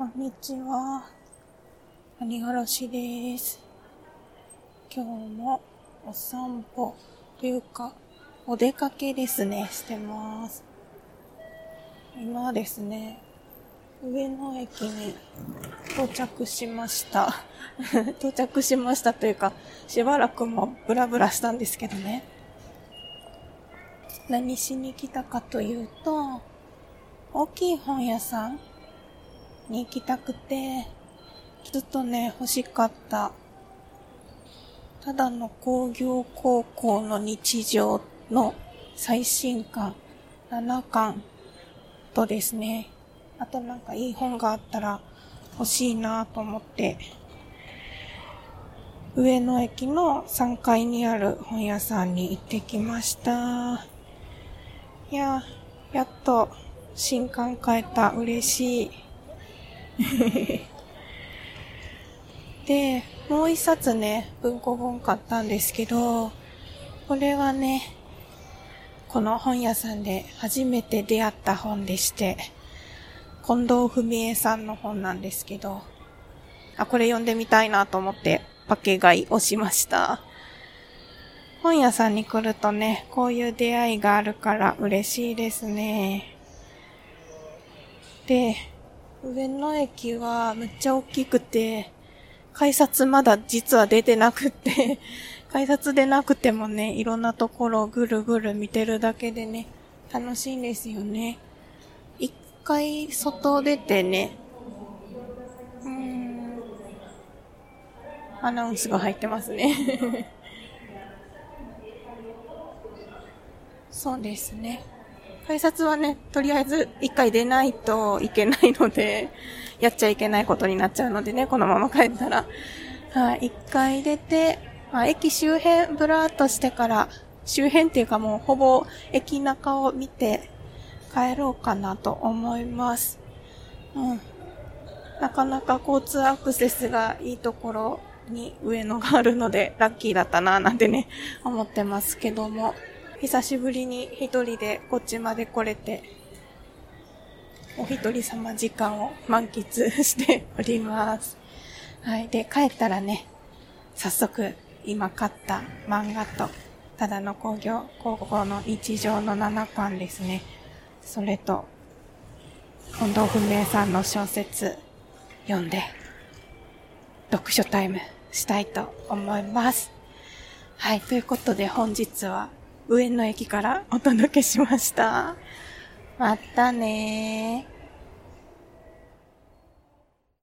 こんにちは。谷原しです。今日もお散歩というか、お出かけですね、してます。今ですね、上野駅に到着しました。到着しましたというか、しばらくもブラブラしたんですけどね。何しに来たかというと、大きい本屋さんに行きたくて、ずっとね、欲しかった。ただの工業高校の日常の最新刊7巻とですね、あとなんかいい本があったら欲しいなと思って、上野駅の3階にある本屋さんに行ってきました。いや、やっと新刊買えた。嬉しい。で、もう一冊ね、文庫本買ったんですけど、これはね、この本屋さんで初めて出会った本でして、近藤文江さんの本なんですけど、あ、これ読んでみたいなと思ってパケ買いをしました。本屋さんに来るとね、こういう出会いがあるから嬉しいですね。で、上野駅はむっちゃ大きくて、改札まだ実は出てなくて 改札でなくてもね、いろんなところをぐるぐる見てるだけでね、楽しいんですよね。一回外出てね、うーん、アナウンスが入ってますね そうですね。改札はね、とりあえず一回出ないといけないので、やっちゃいけないことになっちゃうのでね、このまま帰ったら。はい、一回出て、まあ、駅周辺ブラーっとしてから、周辺っていうかもうほぼ駅中を見て帰ろうかなと思います。うん。なかなか交通アクセスがいいところに上野があるのでラッキーだったななんてね、思ってますけども。久しぶりに一人でこっちまで来れて、お一人様時間を満喫しております。はい。で、帰ったらね、早速、今買った漫画と、ただの工業、高校の日常の7巻ですね。それと、近藤文明さんの小説、読んで、読書タイムしたいと思います。はい。ということで本日は上野駅からお届けしました。またねー。